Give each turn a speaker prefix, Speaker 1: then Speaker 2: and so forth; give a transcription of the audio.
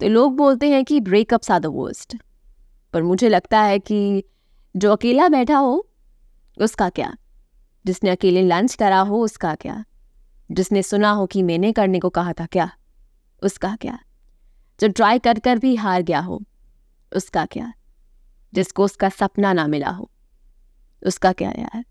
Speaker 1: तो लोग बोलते हैं कि ब्रेकअप्स आर द वर्स्ट पर मुझे लगता है कि जो अकेला बैठा हो, उसका क्या? जिसने अकेले लंच करा हो, उसका क्या? जिसने सुना हो कि मैंने करने को कहा था क्या? उसका क्या? जो ट्राई कर कर भी हार गया हो, उसका क्या? जिसको उसका सपना ना मिला हो, उसका क्या यार?